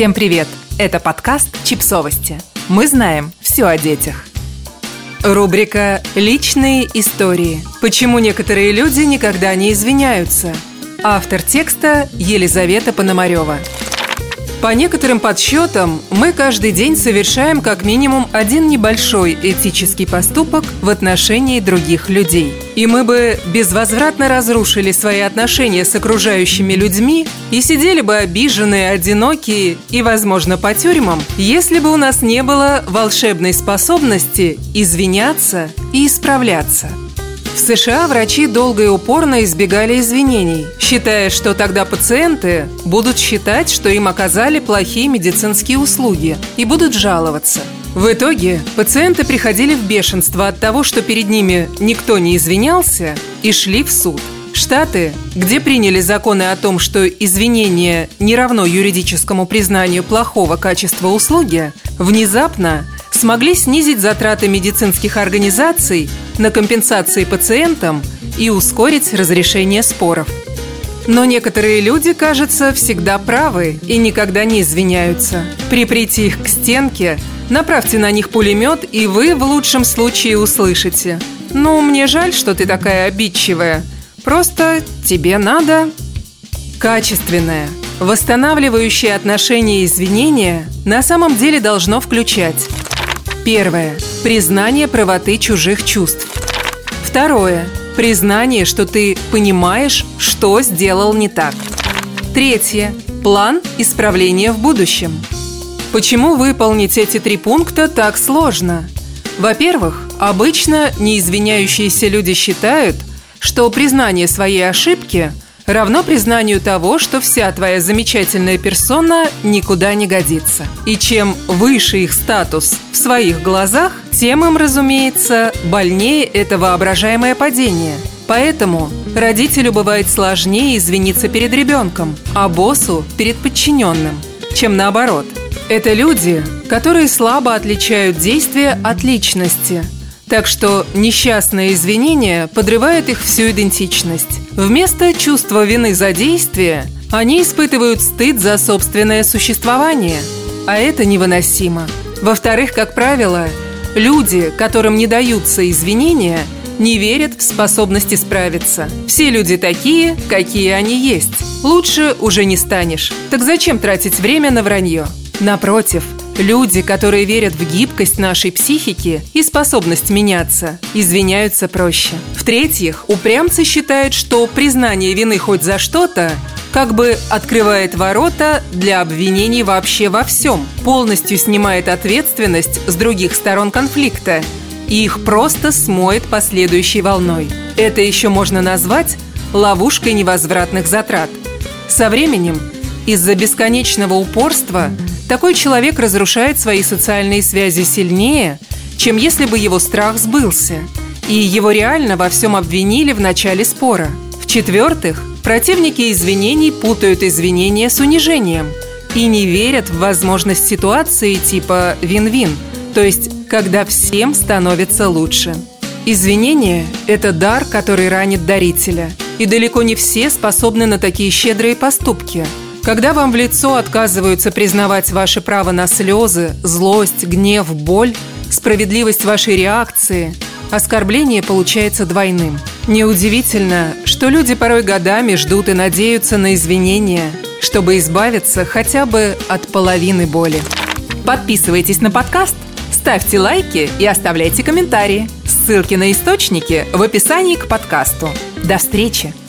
Всем привет! Это подкаст «Чипсовости». Мы знаем все о детях. Рубрика «Личные истории». Почему некоторые люди никогда не извиняются? Автор текста Елизавета Пономарева. По некоторым подсчетам, мы каждый день совершаем как минимум один небольшой этический поступок в отношении других людей. И мы бы безвозвратно разрушили свои отношения с окружающими людьми и сидели бы обиженные, одинокие и, возможно, по тюрьмам, если бы у нас не было волшебной способности извиняться и исправляться. США врачи долго и упорно избегали извинений, считая, что тогда пациенты будут считать, что им оказали плохие медицинские услуги и будут жаловаться. В итоге пациенты приходили в бешенство от того, что перед ними никто не извинялся, и шли в суд. Штаты, где приняли законы о том, что извинение не равно юридическому признанию плохого качества услуги, внезапно смогли снизить затраты медицинских организаций на компенсации пациентам и ускорить разрешение споров. Но некоторые люди, кажется, всегда правы и никогда не извиняются. Приприте их к стенке, направьте на них пулемет, и вы в лучшем случае услышите. «Ну, мне жаль, что ты такая обидчивая. Просто тебе надо...» Качественное, восстанавливающее отношения извинения на самом деле должно включать Первое. Признание правоты чужих чувств. Второе. Признание, что ты понимаешь, что сделал не так. Третье. План исправления в будущем. Почему выполнить эти три пункта так сложно? Во-первых, обычно неизвиняющиеся люди считают, что признание своей ошибки – равно признанию того, что вся твоя замечательная персона никуда не годится. И чем выше их статус в своих глазах, тем им, разумеется, больнее это воображаемое падение. Поэтому родителю бывает сложнее извиниться перед ребенком, а боссу – перед подчиненным, чем наоборот. Это люди, которые слабо отличают действия от личности – так что несчастное извинение подрывает их всю идентичность. Вместо чувства вины за действие они испытывают стыд за собственное существование. А это невыносимо. Во-вторых, как правило, люди, которым не даются извинения, не верят в способности справиться. Все люди такие, какие они есть. Лучше уже не станешь. Так зачем тратить время на вранье? Напротив, Люди, которые верят в гибкость нашей психики и способность меняться, извиняются проще. В-третьих, упрямцы считают, что признание вины хоть за что-то как бы открывает ворота для обвинений вообще во всем, полностью снимает ответственность с других сторон конфликта и их просто смоет последующей волной. Это еще можно назвать ловушкой невозвратных затрат. Со временем из-за бесконечного упорства такой человек разрушает свои социальные связи сильнее, чем если бы его страх сбылся, и его реально во всем обвинили в начале спора. В-четвертых, противники извинений путают извинения с унижением и не верят в возможность ситуации типа «вин-вин», то есть когда всем становится лучше. Извинение – это дар, который ранит дарителя, и далеко не все способны на такие щедрые поступки – когда вам в лицо отказываются признавать ваше право на слезы, злость, гнев, боль, справедливость вашей реакции, оскорбление получается двойным. Неудивительно, что люди порой годами ждут и надеются на извинения, чтобы избавиться хотя бы от половины боли. Подписывайтесь на подкаст, ставьте лайки и оставляйте комментарии. Ссылки на источники в описании к подкасту. До встречи!